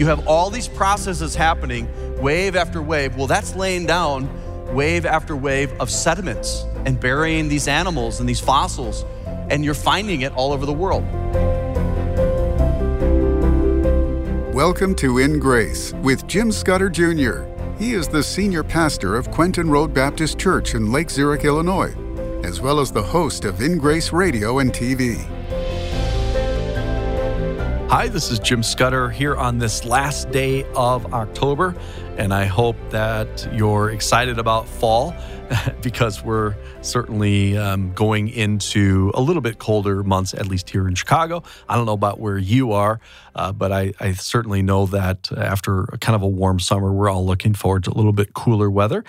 you have all these processes happening, wave after wave. Well, that's laying down wave after wave of sediments and burying these animals and these fossils, and you're finding it all over the world. Welcome to In Grace with Jim Scudder Jr. He is the senior pastor of Quentin Road Baptist Church in Lake Zurich, Illinois, as well as the host of In Grace Radio and TV. Hi, this is Jim Scudder here on this last day of October, and I hope that you're excited about fall because we're certainly um, going into a little bit colder months, at least here in Chicago. I don't know about where you are, uh, but I, I, certainly know that after kind of a warm summer, we're all looking forward to a little bit cooler weather.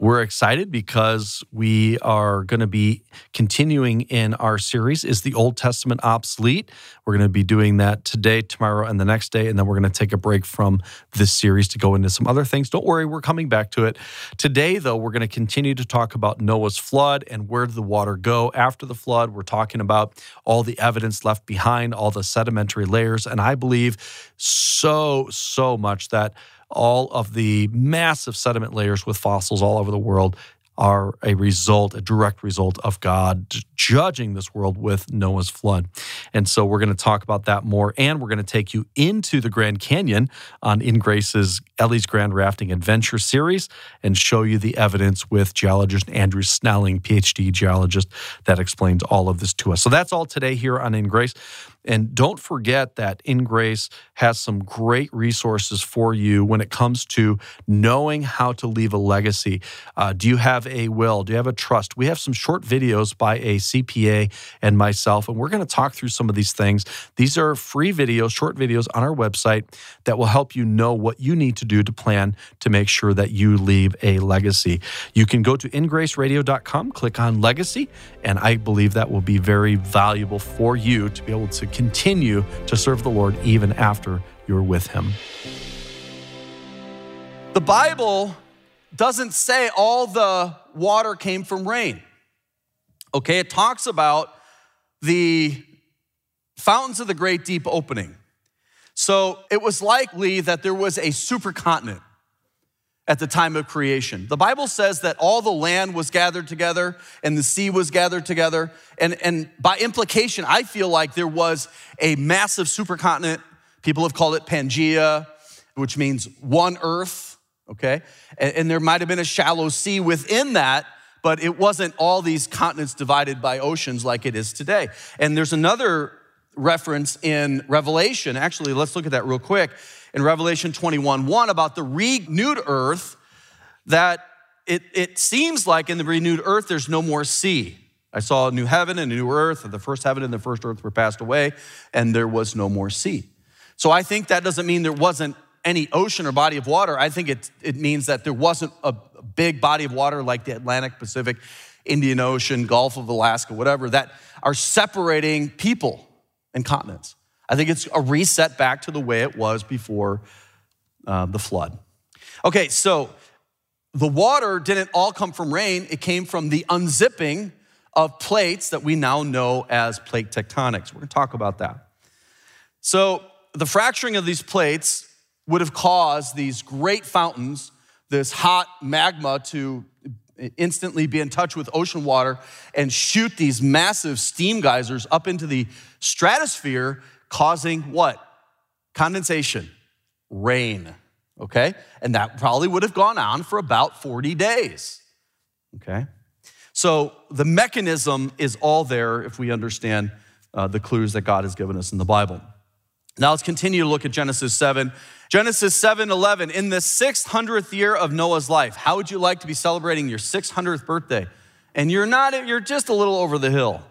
We're excited because we are going to be continuing in our series, Is the Old Testament Obsolete? We're going to be doing that today, tomorrow, and the next day. And then we're going to take a break from this series to go into some other things. Don't worry, we're coming back to it. Today, though, we're going to continue to talk about Noah's flood and where did the water go after the flood. We're talking about all the evidence left behind, all the sedimentary layers. And I believe so, so much that all of the massive sediment layers with fossils all over the world are a result, a direct result of God judging this world with Noah's flood. And so we're going to talk about that more. And we're going to take you into the Grand Canyon on In Grace's Ellie's Grand Rafting Adventure series and show you the evidence with geologist Andrew Snelling, PhD geologist, that explains all of this to us. So that's all today here on In Grace. And don't forget that InGrace has some great resources for you when it comes to knowing how to leave a legacy. Uh, do you have a will? Do you have a trust? We have some short videos by a CPA and myself, and we're going to talk through some of these things. These are free videos, short videos on our website that will help you know what you need to do to plan to make sure that you leave a legacy. You can go to ingraceradio.com, click on legacy, and I believe that will be very valuable for you to be able to continue to serve the Lord even after you're with Him. The Bible doesn't say all the water came from rain. Okay, it talks about the fountains of the great deep opening. So it was likely that there was a supercontinent at the time of creation. The Bible says that all the land was gathered together and the sea was gathered together. And, and by implication, I feel like there was a massive supercontinent. People have called it Pangea, which means one earth, okay? And, and there might have been a shallow sea within that, but it wasn't all these continents divided by oceans like it is today. And there's another reference in Revelation. Actually, let's look at that real quick in Revelation 21 1 about the renewed earth that it, it seems like in the renewed earth there's no more sea. I saw a new heaven and a new earth, and the first heaven and the first earth were passed away, and there was no more sea. So I think that doesn't mean there wasn't any ocean or body of water. I think it, it means that there wasn't a big body of water like the Atlantic, Pacific, Indian Ocean, Gulf of Alaska, whatever, that are separating people and continents. I think it's a reset back to the way it was before uh, the flood. Okay, so the water didn't all come from rain, it came from the unzipping of plates that we now know as plate tectonics. We're gonna talk about that. So, the fracturing of these plates would have caused these great fountains, this hot magma to instantly be in touch with ocean water and shoot these massive steam geysers up into the stratosphere causing what? Condensation, rain, okay? And that probably would have gone on for about 40 days, okay? So the mechanism is all there if we understand uh, the clues that God has given us in the Bible. Now let's continue to look at Genesis 7. Genesis 7 11, in the 600th year of Noah's life, how would you like to be celebrating your 600th birthday? And you're not, you're just a little over the hill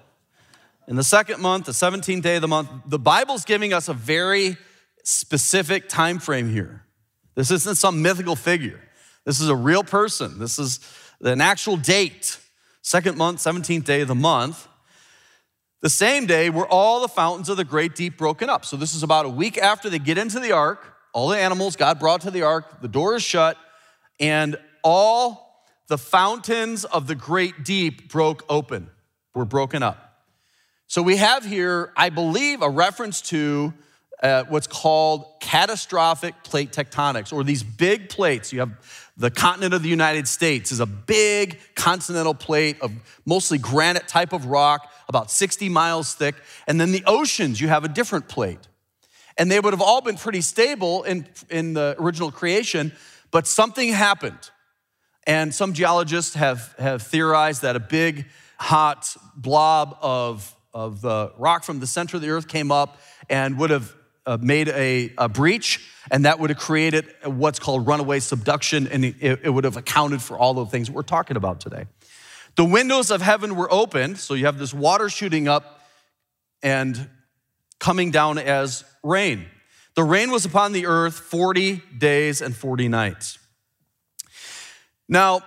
in the second month, the 17th day of the month, the Bible's giving us a very specific time frame here. This isn't some mythical figure. This is a real person. This is an actual date. Second month, 17th day of the month. The same day were all the fountains of the great deep broken up. So this is about a week after they get into the ark. All the animals God brought to the ark, the door is shut, and all the fountains of the great deep broke open, were broken up. So we have here, I believe, a reference to uh, what's called catastrophic plate tectonics, or these big plates. You have the continent of the United States is a big continental plate of mostly granite type of rock, about 60 miles thick. And then the oceans, you have a different plate. And they would have all been pretty stable in, in the original creation, but something happened. And some geologists have, have theorized that a big, hot blob of, of the rock from the center of the earth came up and would have uh, made a, a, breach, and that would have created what's called runaway subduction, and it, it would have accounted for all the things we're talking about today. The windows of heaven were opened, so you have this water shooting up and coming down as rain. The rain was upon the earth 40 days and 40 nights. Now,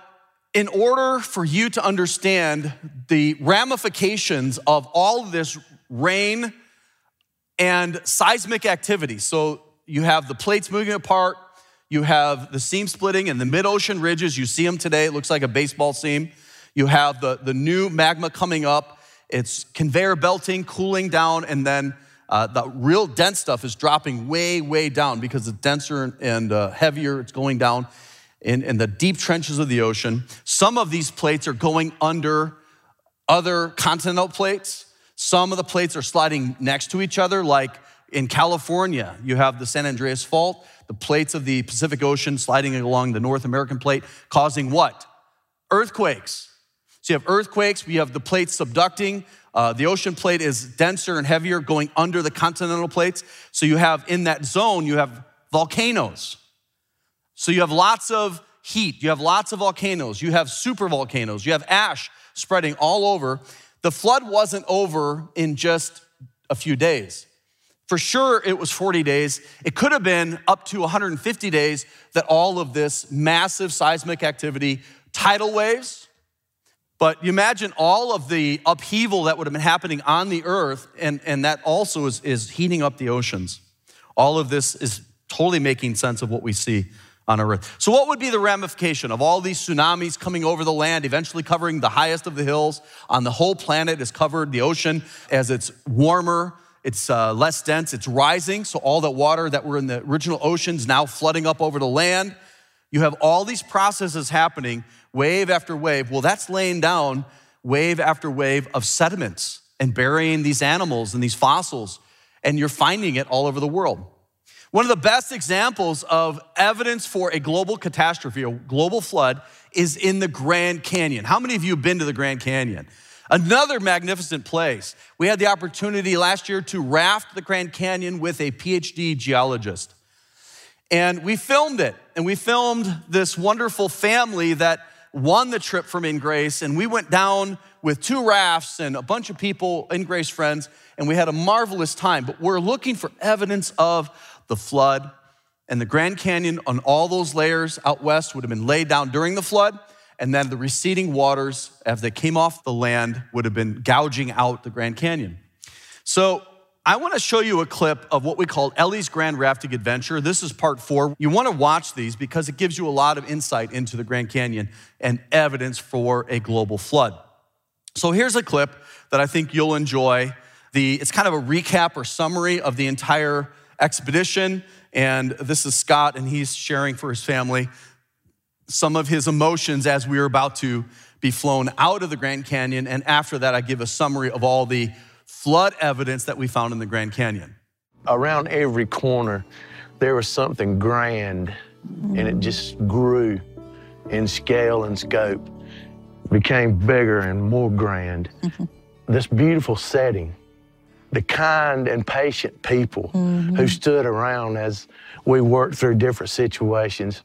in order for you to understand the ramifications of all of this rain and seismic activity, so you have the plates moving apart, you have the seam splitting and the mid ocean ridges, you see them today, it looks like a baseball seam. You have the, the new magma coming up, it's conveyor belting, cooling down, and then uh, the real dense stuff is dropping way, way down because it's denser and uh, heavier, it's going down in, in the deep trenches of the ocean. Some of these plates are going under other continental plates. Some of the plates are sliding next to each other, like in California, you have the San Andreas Fault, the plates of the Pacific Ocean sliding along the North American plate, causing what? Earthquakes. So you have earthquakes, we have the plates subducting. Uh, the ocean plate is denser and heavier going under the continental plates. So you have in that zone, you have volcanoes. So you have lots of heat, you have lots of volcanoes, you have super volcanoes, you have ash spreading all over. The flood wasn't over in just a few days. For sure, it was 40 days. It could have been up to 150 days that all of this massive seismic activity, tidal waves, but you imagine all of the upheaval that would have been happening on the earth, and, and that also is, is heating up the oceans. All of this is totally making sense of what we see on earth. So, what would be the ramification of all these tsunamis coming over the land, eventually covering the highest of the hills on the whole planet is covered, the ocean, as it's warmer, it's uh, less dense, it's rising. So, all that water that were in the original oceans now flooding up over the land. You have all these processes happening, wave after wave. Well, that's laying down wave after wave of sediments and burying these animals and these fossils, and you're finding it all over the world. One of the best examples of evidence for a global catastrophe, a global flood, is in the Grand Canyon. How many of you have been to the Grand Canyon? Another magnificent place. We had the opportunity last year to raft the Grand Canyon with a PhD geologist. And we filmed it, and we filmed this wonderful family that won the trip from In Grace. And we went down with two rafts and a bunch of people, In Grace friends, and we had a marvelous time. But we're looking for evidence of the flood. And the Grand Canyon on all those layers out west would have been laid down during the flood. And then the receding waters, as they came off the land, would have been gouging out the Grand Canyon. So I want to show you a clip of what we call Ellie's Grand Rafting Adventure. This is part four. You want to watch these because it gives you a lot of insight into the Grand Canyon and evidence for a global flood. So here's a clip that I think you'll enjoy. The, it's kind of a recap or summary of the entire expedition. And this is Scott, and he's sharing for his family some of his emotions as we were about to be flown out of the Grand Canyon. And after that, I give a summary of all the flood evidence that we found in the Grand Canyon. Around every corner, there was something grand, and it just grew in scale and scope, became bigger and more grand. Mm-hmm. This beautiful setting the kind and patient people mm-hmm. who stood around as we worked through different situations,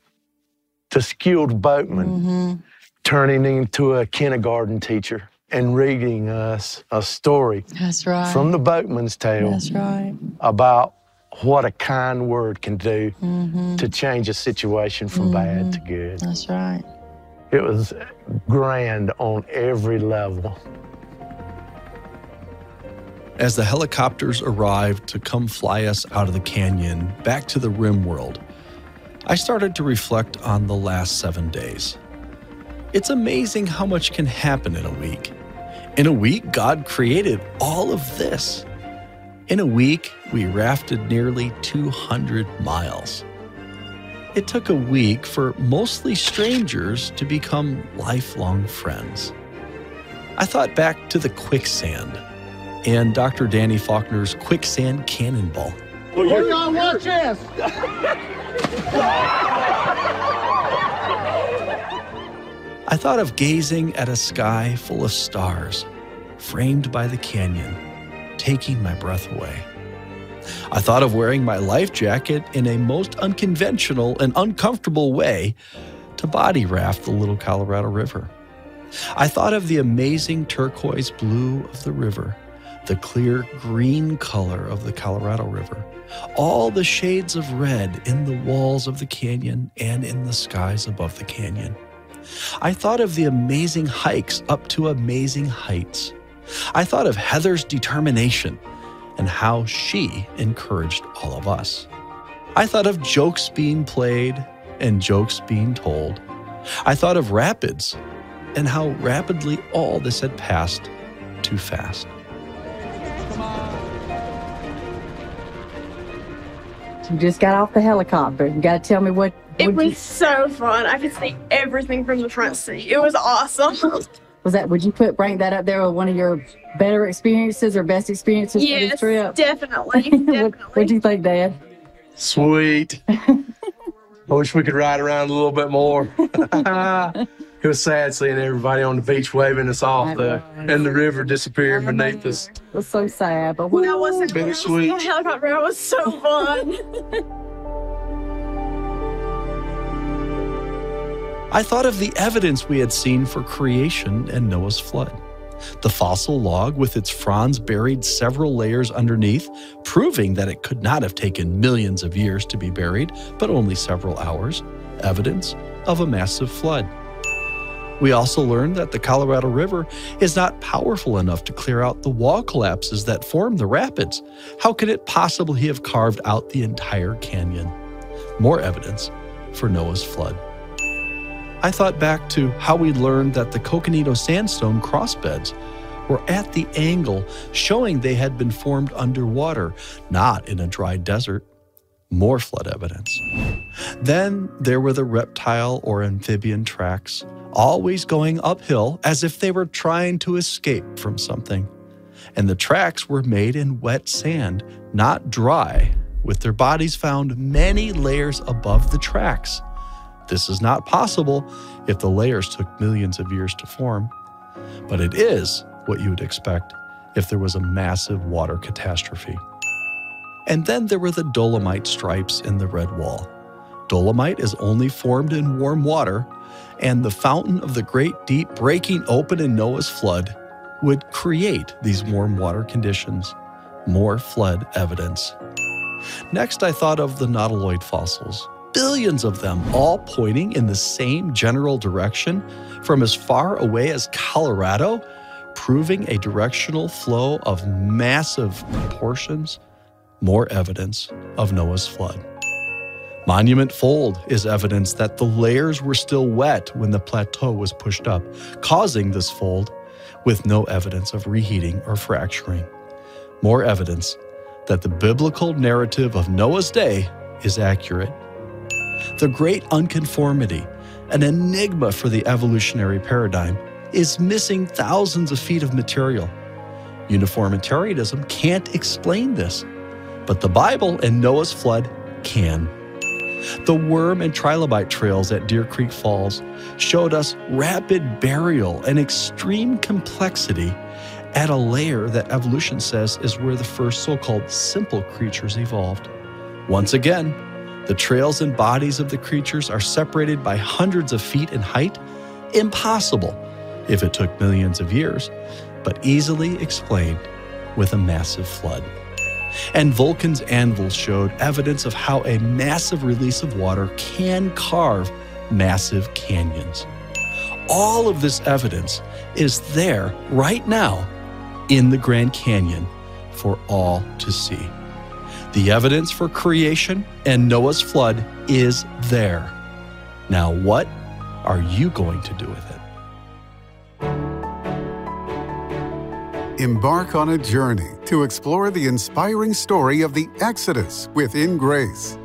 to skilled boatmen mm-hmm. turning into a kindergarten teacher and reading us a story That's right. from the boatman's tale That's right. about what a kind word can do mm-hmm. to change a situation from bad to good. That's right. It was grand on every level. As the helicopters arrived to come fly us out of the canyon back to the rim world, I started to reflect on the last seven days. It's amazing how much can happen in a week. In a week, God created all of this. In a week, we rafted nearly 200 miles. It took a week for mostly strangers to become lifelong friends. I thought back to the quicksand and Dr. Danny Faulkner's quicksand cannonball. Well, you got watch this. I thought of gazing at a sky full of stars, framed by the canyon, taking my breath away. I thought of wearing my life jacket in a most unconventional and uncomfortable way to body raft the little Colorado River. I thought of the amazing turquoise blue of the river, the clear green color of the Colorado River, all the shades of red in the walls of the canyon and in the skies above the canyon. I thought of the amazing hikes up to amazing heights. I thought of Heather's determination and how she encouraged all of us. I thought of jokes being played and jokes being told. I thought of rapids and how rapidly all this had passed too fast. You just got off the helicopter. You got to tell me what. It what'd you- was so fun. I could see everything from the front seat. It was awesome. was that? Would you put bring that up there with one of your better experiences or best experiences for yes, this trip? definitely, what, definitely. what'd you think, Dad? Sweet. I wish we could ride around a little bit more. It was sad seeing everybody on the beach waving us off there and the river disappearing beneath us. It was so sad, but That wasn't Bittersweet. The helicopter ride was so fun. I thought of the evidence we had seen for creation and Noah's flood. The fossil log with its fronds buried several layers underneath, proving that it could not have taken millions of years to be buried, but only several hours, evidence of a massive flood. We also learned that the Colorado River is not powerful enough to clear out the wall collapses that form the rapids. How could it possibly have carved out the entire canyon? More evidence for Noah's flood. I thought back to how we learned that the Coconino sandstone crossbeds were at the angle, showing they had been formed underwater, not in a dry desert. More flood evidence. Then there were the reptile or amphibian tracks, always going uphill as if they were trying to escape from something. And the tracks were made in wet sand, not dry, with their bodies found many layers above the tracks. This is not possible if the layers took millions of years to form, but it is what you would expect if there was a massive water catastrophe. And then there were the dolomite stripes in the red wall. Dolomite is only formed in warm water, and the fountain of the great deep breaking open in Noah's flood would create these warm water conditions. More flood evidence. Next, I thought of the nautiloid fossils. Billions of them, all pointing in the same general direction from as far away as Colorado, proving a directional flow of massive proportions. More evidence of Noah's flood. Monument Fold is evidence that the layers were still wet when the plateau was pushed up, causing this fold with no evidence of reheating or fracturing. More evidence that the biblical narrative of Noah's day is accurate. The great unconformity, an enigma for the evolutionary paradigm, is missing thousands of feet of material. Uniformitarianism can't explain this, but the Bible and Noah's flood can. The worm and trilobite trails at Deer Creek Falls showed us rapid burial and extreme complexity at a layer that evolution says is where the first so called simple creatures evolved. Once again, the trails and bodies of the creatures are separated by hundreds of feet in height. Impossible if it took millions of years, but easily explained with a massive flood. And Vulcan's anvil showed evidence of how a massive release of water can carve massive canyons. All of this evidence is there right now in the Grand Canyon for all to see. The evidence for creation and Noah's flood is there. Now, what are you going to do with it? Embark on a journey to explore the inspiring story of the Exodus within Grace.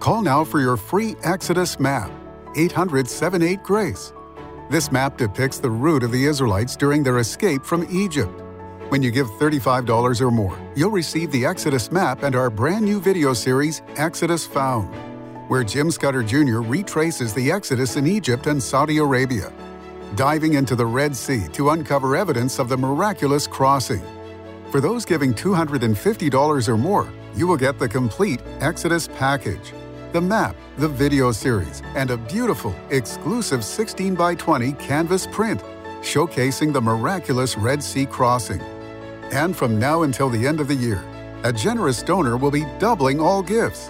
Call now for your free Exodus map, 800 78 Grace. This map depicts the route of the Israelites during their escape from Egypt. When you give $35 or more, you'll receive the Exodus map and our brand new video series, Exodus Found, where Jim Scudder Jr. retraces the Exodus in Egypt and Saudi Arabia diving into the Red Sea to uncover evidence of the miraculous crossing. For those giving $250 or more, you will get the complete Exodus package the map, the video series, and a beautiful, exclusive 16 by 20 canvas print showcasing the miraculous Red Sea crossing. And from now until the end of the year, a generous donor will be doubling all gifts.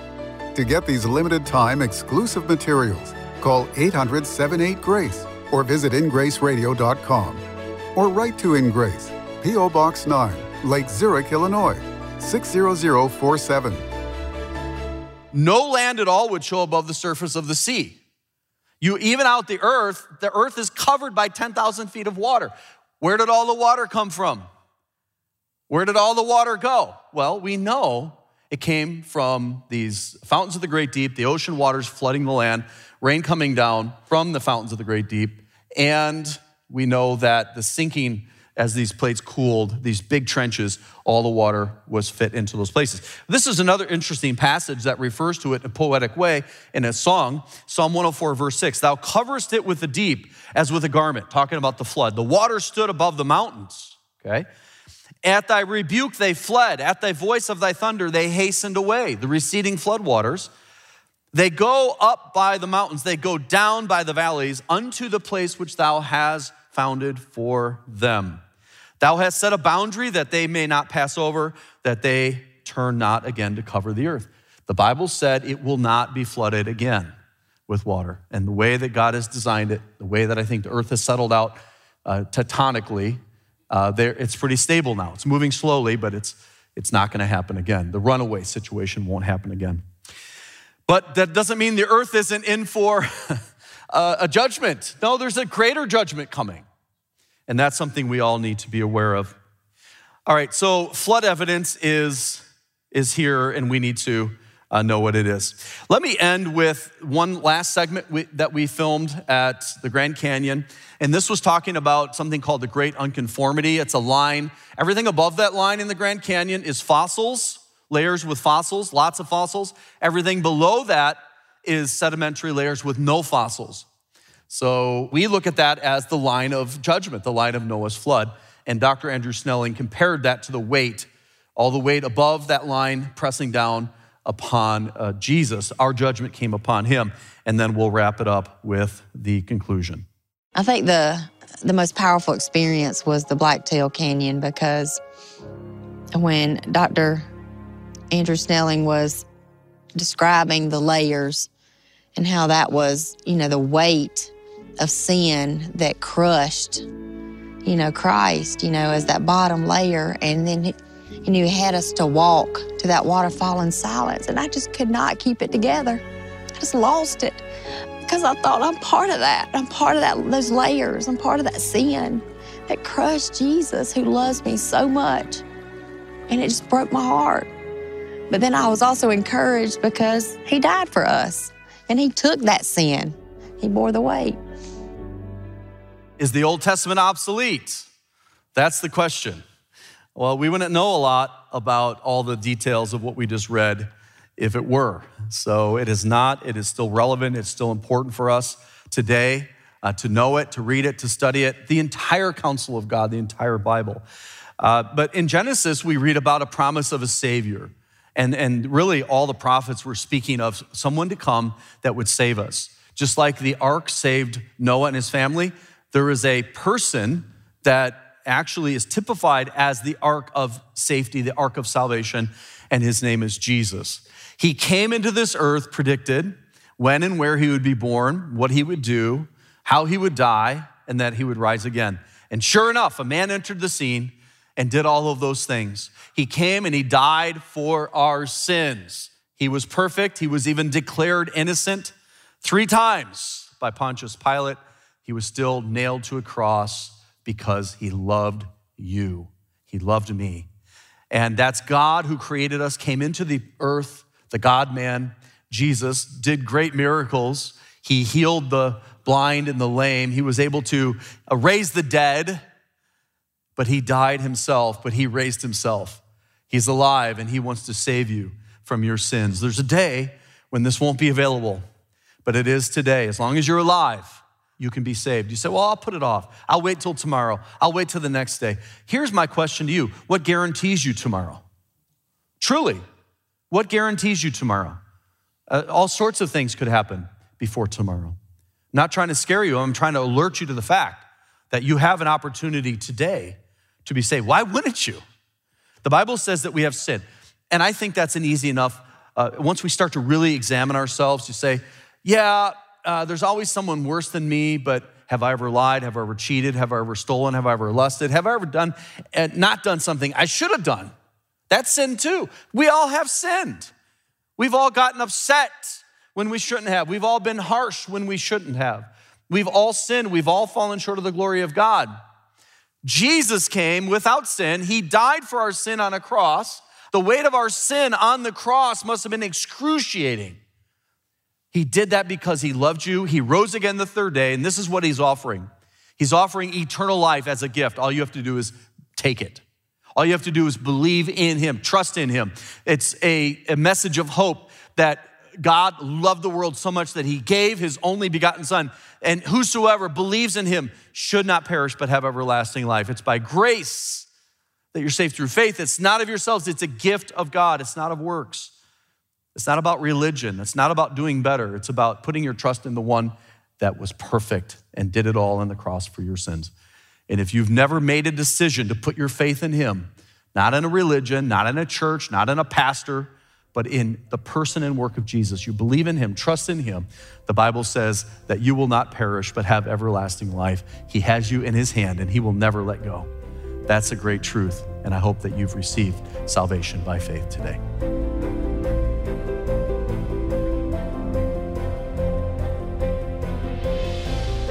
To get these limited time exclusive materials, call 800 78 Grace or visit ingraceradio.com. Or write to Ingrace, P.O. Box 9, Lake Zurich, Illinois, 60047. No land at all would show above the surface of the sea. You even out the earth, the earth is covered by 10,000 feet of water. Where did all the water come from? Where did all the water go? Well, we know it came from these fountains of the great deep, the ocean waters flooding the land, rain coming down from the fountains of the great deep. And we know that the sinking, as these plates cooled, these big trenches, all the water was fit into those places. This is another interesting passage that refers to it in a poetic way in a song, Psalm 104, verse 6. Thou coverest it with the deep as with a garment, talking about the flood. The water stood above the mountains, okay? At thy rebuke they fled. At thy voice of thy thunder they hastened away. The receding floodwaters they go up by the mountains, they go down by the valleys unto the place which thou hast founded for them. Thou hast set a boundary that they may not pass over, that they turn not again to cover the earth. The Bible said it will not be flooded again with water. And the way that God has designed it, the way that I think the earth has settled out uh, tectonically, uh, it's pretty stable now. It's moving slowly, but it's, it's not going to happen again. The runaway situation won't happen again. But that doesn't mean the earth isn't in for a judgment. No, there's a greater judgment coming. And that's something we all need to be aware of. All right, so flood evidence is, is here, and we need to uh, know what it is. Let me end with one last segment we, that we filmed at the Grand Canyon. And this was talking about something called the Great Unconformity. It's a line, everything above that line in the Grand Canyon is fossils layers with fossils, lots of fossils. Everything below that is sedimentary layers with no fossils. So we look at that as the line of judgment, the line of Noah's flood. And Dr. Andrew Snelling compared that to the weight, all the weight above that line pressing down upon uh, Jesus. Our judgment came upon him. And then we'll wrap it up with the conclusion. I think the the most powerful experience was the Blacktail Canyon because when Dr. Andrew Snelling was describing the layers and how that was, you know, the weight of sin that crushed, you know, Christ, you know, as that bottom layer. And then, he, you had us to walk to that waterfall in silence. And I just could not keep it together. I just lost it because I thought I'm part of that. I'm part of that, those layers. I'm part of that sin that crushed Jesus who loves me so much. And it just broke my heart. But then I was also encouraged because He died for us and He took that sin, He bore the weight. Is the Old Testament obsolete? That's the question. Well, we wouldn't know a lot about all the details of what we just read if it were. So it is not, it is still relevant, it's still important for us today uh, to know it, to read it, to study it, the entire counsel of God, the entire Bible. Uh, but in Genesis, we read about a promise of a Savior and, and really, all the prophets were speaking of someone to come that would save us. Just like the ark saved Noah and his family, there is a person that actually is typified as the ark of safety, the ark of salvation, and his name is Jesus. He came into this earth predicted when and where he would be born, what he would do, how he would die, and that he would rise again. And sure enough, a man entered the scene and did all of those things. He came and he died for our sins. He was perfect. He was even declared innocent three times by Pontius Pilate. He was still nailed to a cross because he loved you. He loved me. And that's God who created us, came into the earth, the God man, Jesus, did great miracles. He healed the blind and the lame. He was able to uh, raise the dead, but he died himself, but he raised himself. He's alive and he wants to save you from your sins. There's a day when this won't be available, but it is today. As long as you're alive, you can be saved. You say, Well, I'll put it off. I'll wait till tomorrow. I'll wait till the next day. Here's my question to you What guarantees you tomorrow? Truly, what guarantees you tomorrow? Uh, all sorts of things could happen before tomorrow. I'm not trying to scare you, I'm trying to alert you to the fact that you have an opportunity today to be saved. Why wouldn't you? The Bible says that we have sin. And I think that's an easy enough, uh, once we start to really examine ourselves, to say, yeah, uh, there's always someone worse than me, but have I ever lied? Have I ever cheated? Have I ever stolen? Have I ever lusted? Have I ever done, uh, not done something I should have done? That's sin too. We all have sinned. We've all gotten upset when we shouldn't have. We've all been harsh when we shouldn't have. We've all sinned. We've all fallen short of the glory of God. Jesus came without sin. He died for our sin on a cross. The weight of our sin on the cross must have been excruciating. He did that because he loved you. He rose again the third day, and this is what he's offering. He's offering eternal life as a gift. All you have to do is take it. All you have to do is believe in him, trust in him. It's a, a message of hope that God loved the world so much that he gave his only begotten son. And whosoever believes in him should not perish but have everlasting life. It's by grace that you're saved through faith. It's not of yourselves, it's a gift of God, it's not of works. It's not about religion. It's not about doing better. It's about putting your trust in the one that was perfect and did it all on the cross for your sins. And if you've never made a decision to put your faith in him, not in a religion, not in a church, not in a pastor, but in the person and work of Jesus, you believe in him, trust in him, the Bible says that you will not perish but have everlasting life. He has you in his hand and he will never let go. That's a great truth. And I hope that you've received salvation by faith today.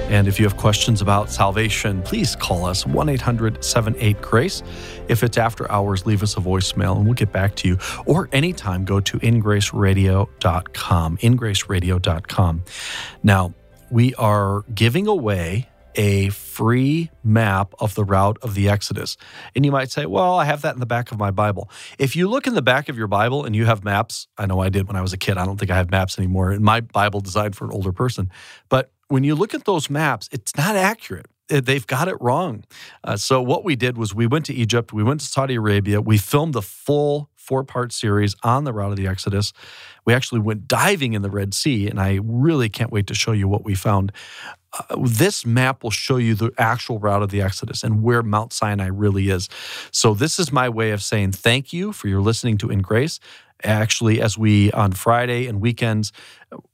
And if you have questions about salvation, please call us 1 800 78 Grace. If it's after hours, leave us a voicemail and we'll get back to you. Or anytime, go to ingraceradio.com. Ingraceradio.com. Now, we are giving away a free map of the route of the Exodus. And you might say, well, I have that in the back of my Bible. If you look in the back of your Bible and you have maps, I know I did when I was a kid. I don't think I have maps anymore in my Bible designed for an older person. But when you look at those maps, it's not accurate. They've got it wrong. Uh, so, what we did was we went to Egypt, we went to Saudi Arabia, we filmed the full four part series on the route of the Exodus. We actually went diving in the Red Sea, and I really can't wait to show you what we found. Uh, this map will show you the actual route of the Exodus and where Mount Sinai really is. So, this is my way of saying thank you for your listening to In Grace actually as we on Friday and weekends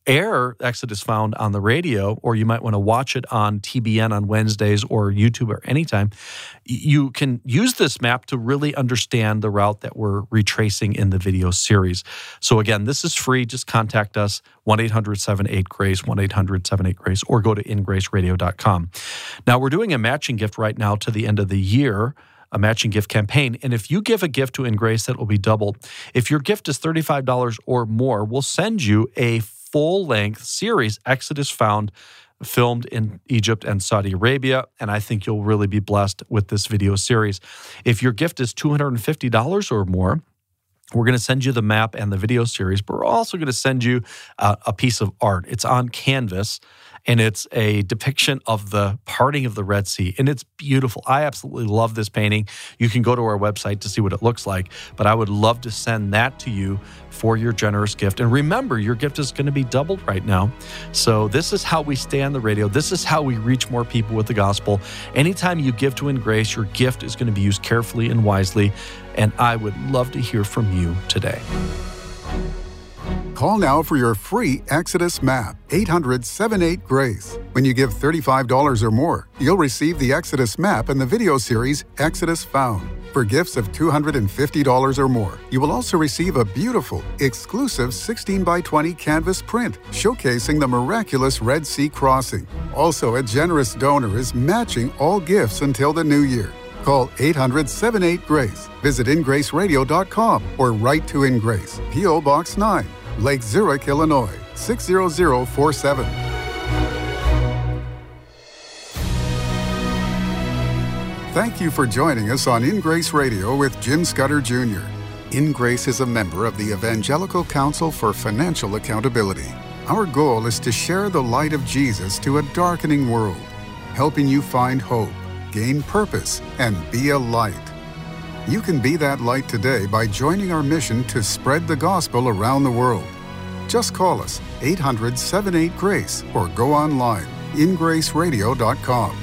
air Exodus Found on the radio, or you might want to watch it on TBN on Wednesdays or YouTube or anytime, you can use this map to really understand the route that we're retracing in the video series. So, again, this is free. Just contact us 1 800 78 Grace, 1 800 78 Grace, or go to ingraceradio.com. Now, we're doing a matching gift right now to the end of the year a matching gift campaign. And if you give a gift to Ingrace, that will be doubled. If your gift is $35 or more, we'll send you a full length series, Exodus Found, filmed in Egypt and Saudi Arabia. And I think you'll really be blessed with this video series. If your gift is $250 or more, we're going to send you the map and the video series, but we're also going to send you uh, a piece of art. It's on canvas and it's a depiction of the parting of the Red Sea. And it's beautiful. I absolutely love this painting. You can go to our website to see what it looks like, but I would love to send that to you for your generous gift. And remember, your gift is going to be doubled right now. So, this is how we stay on the radio. This is how we reach more people with the gospel. Anytime you give to In Grace, your gift is going to be used carefully and wisely. And I would love to hear from you today. Call now for your free Exodus map, 800 78 Grace. When you give $35 or more, you'll receive the Exodus map and the video series Exodus Found. For gifts of $250 or more, you will also receive a beautiful, exclusive 16 by 20 canvas print showcasing the miraculous Red Sea crossing. Also, a generous donor is matching all gifts until the new year. Call 800 78 Grace. Visit ingraceradio.com or write to Ingrace, P.O. Box 9, Lake Zurich, Illinois 60047. Thank you for joining us on In Grace Radio with Jim Scudder Jr. In Grace is a member of the Evangelical Council for Financial Accountability. Our goal is to share the light of Jesus to a darkening world, helping you find hope, gain purpose, and be a light. You can be that light today by joining our mission to spread the gospel around the world. Just call us 800 78 Grace or go online ingraceradio.com.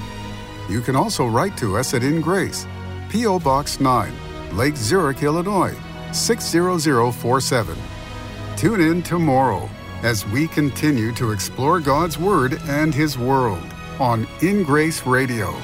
You can also write to us at In Grace, P.O. Box 9, Lake Zurich, Illinois 60047. Tune in tomorrow as we continue to explore God's Word and His world on In Grace Radio.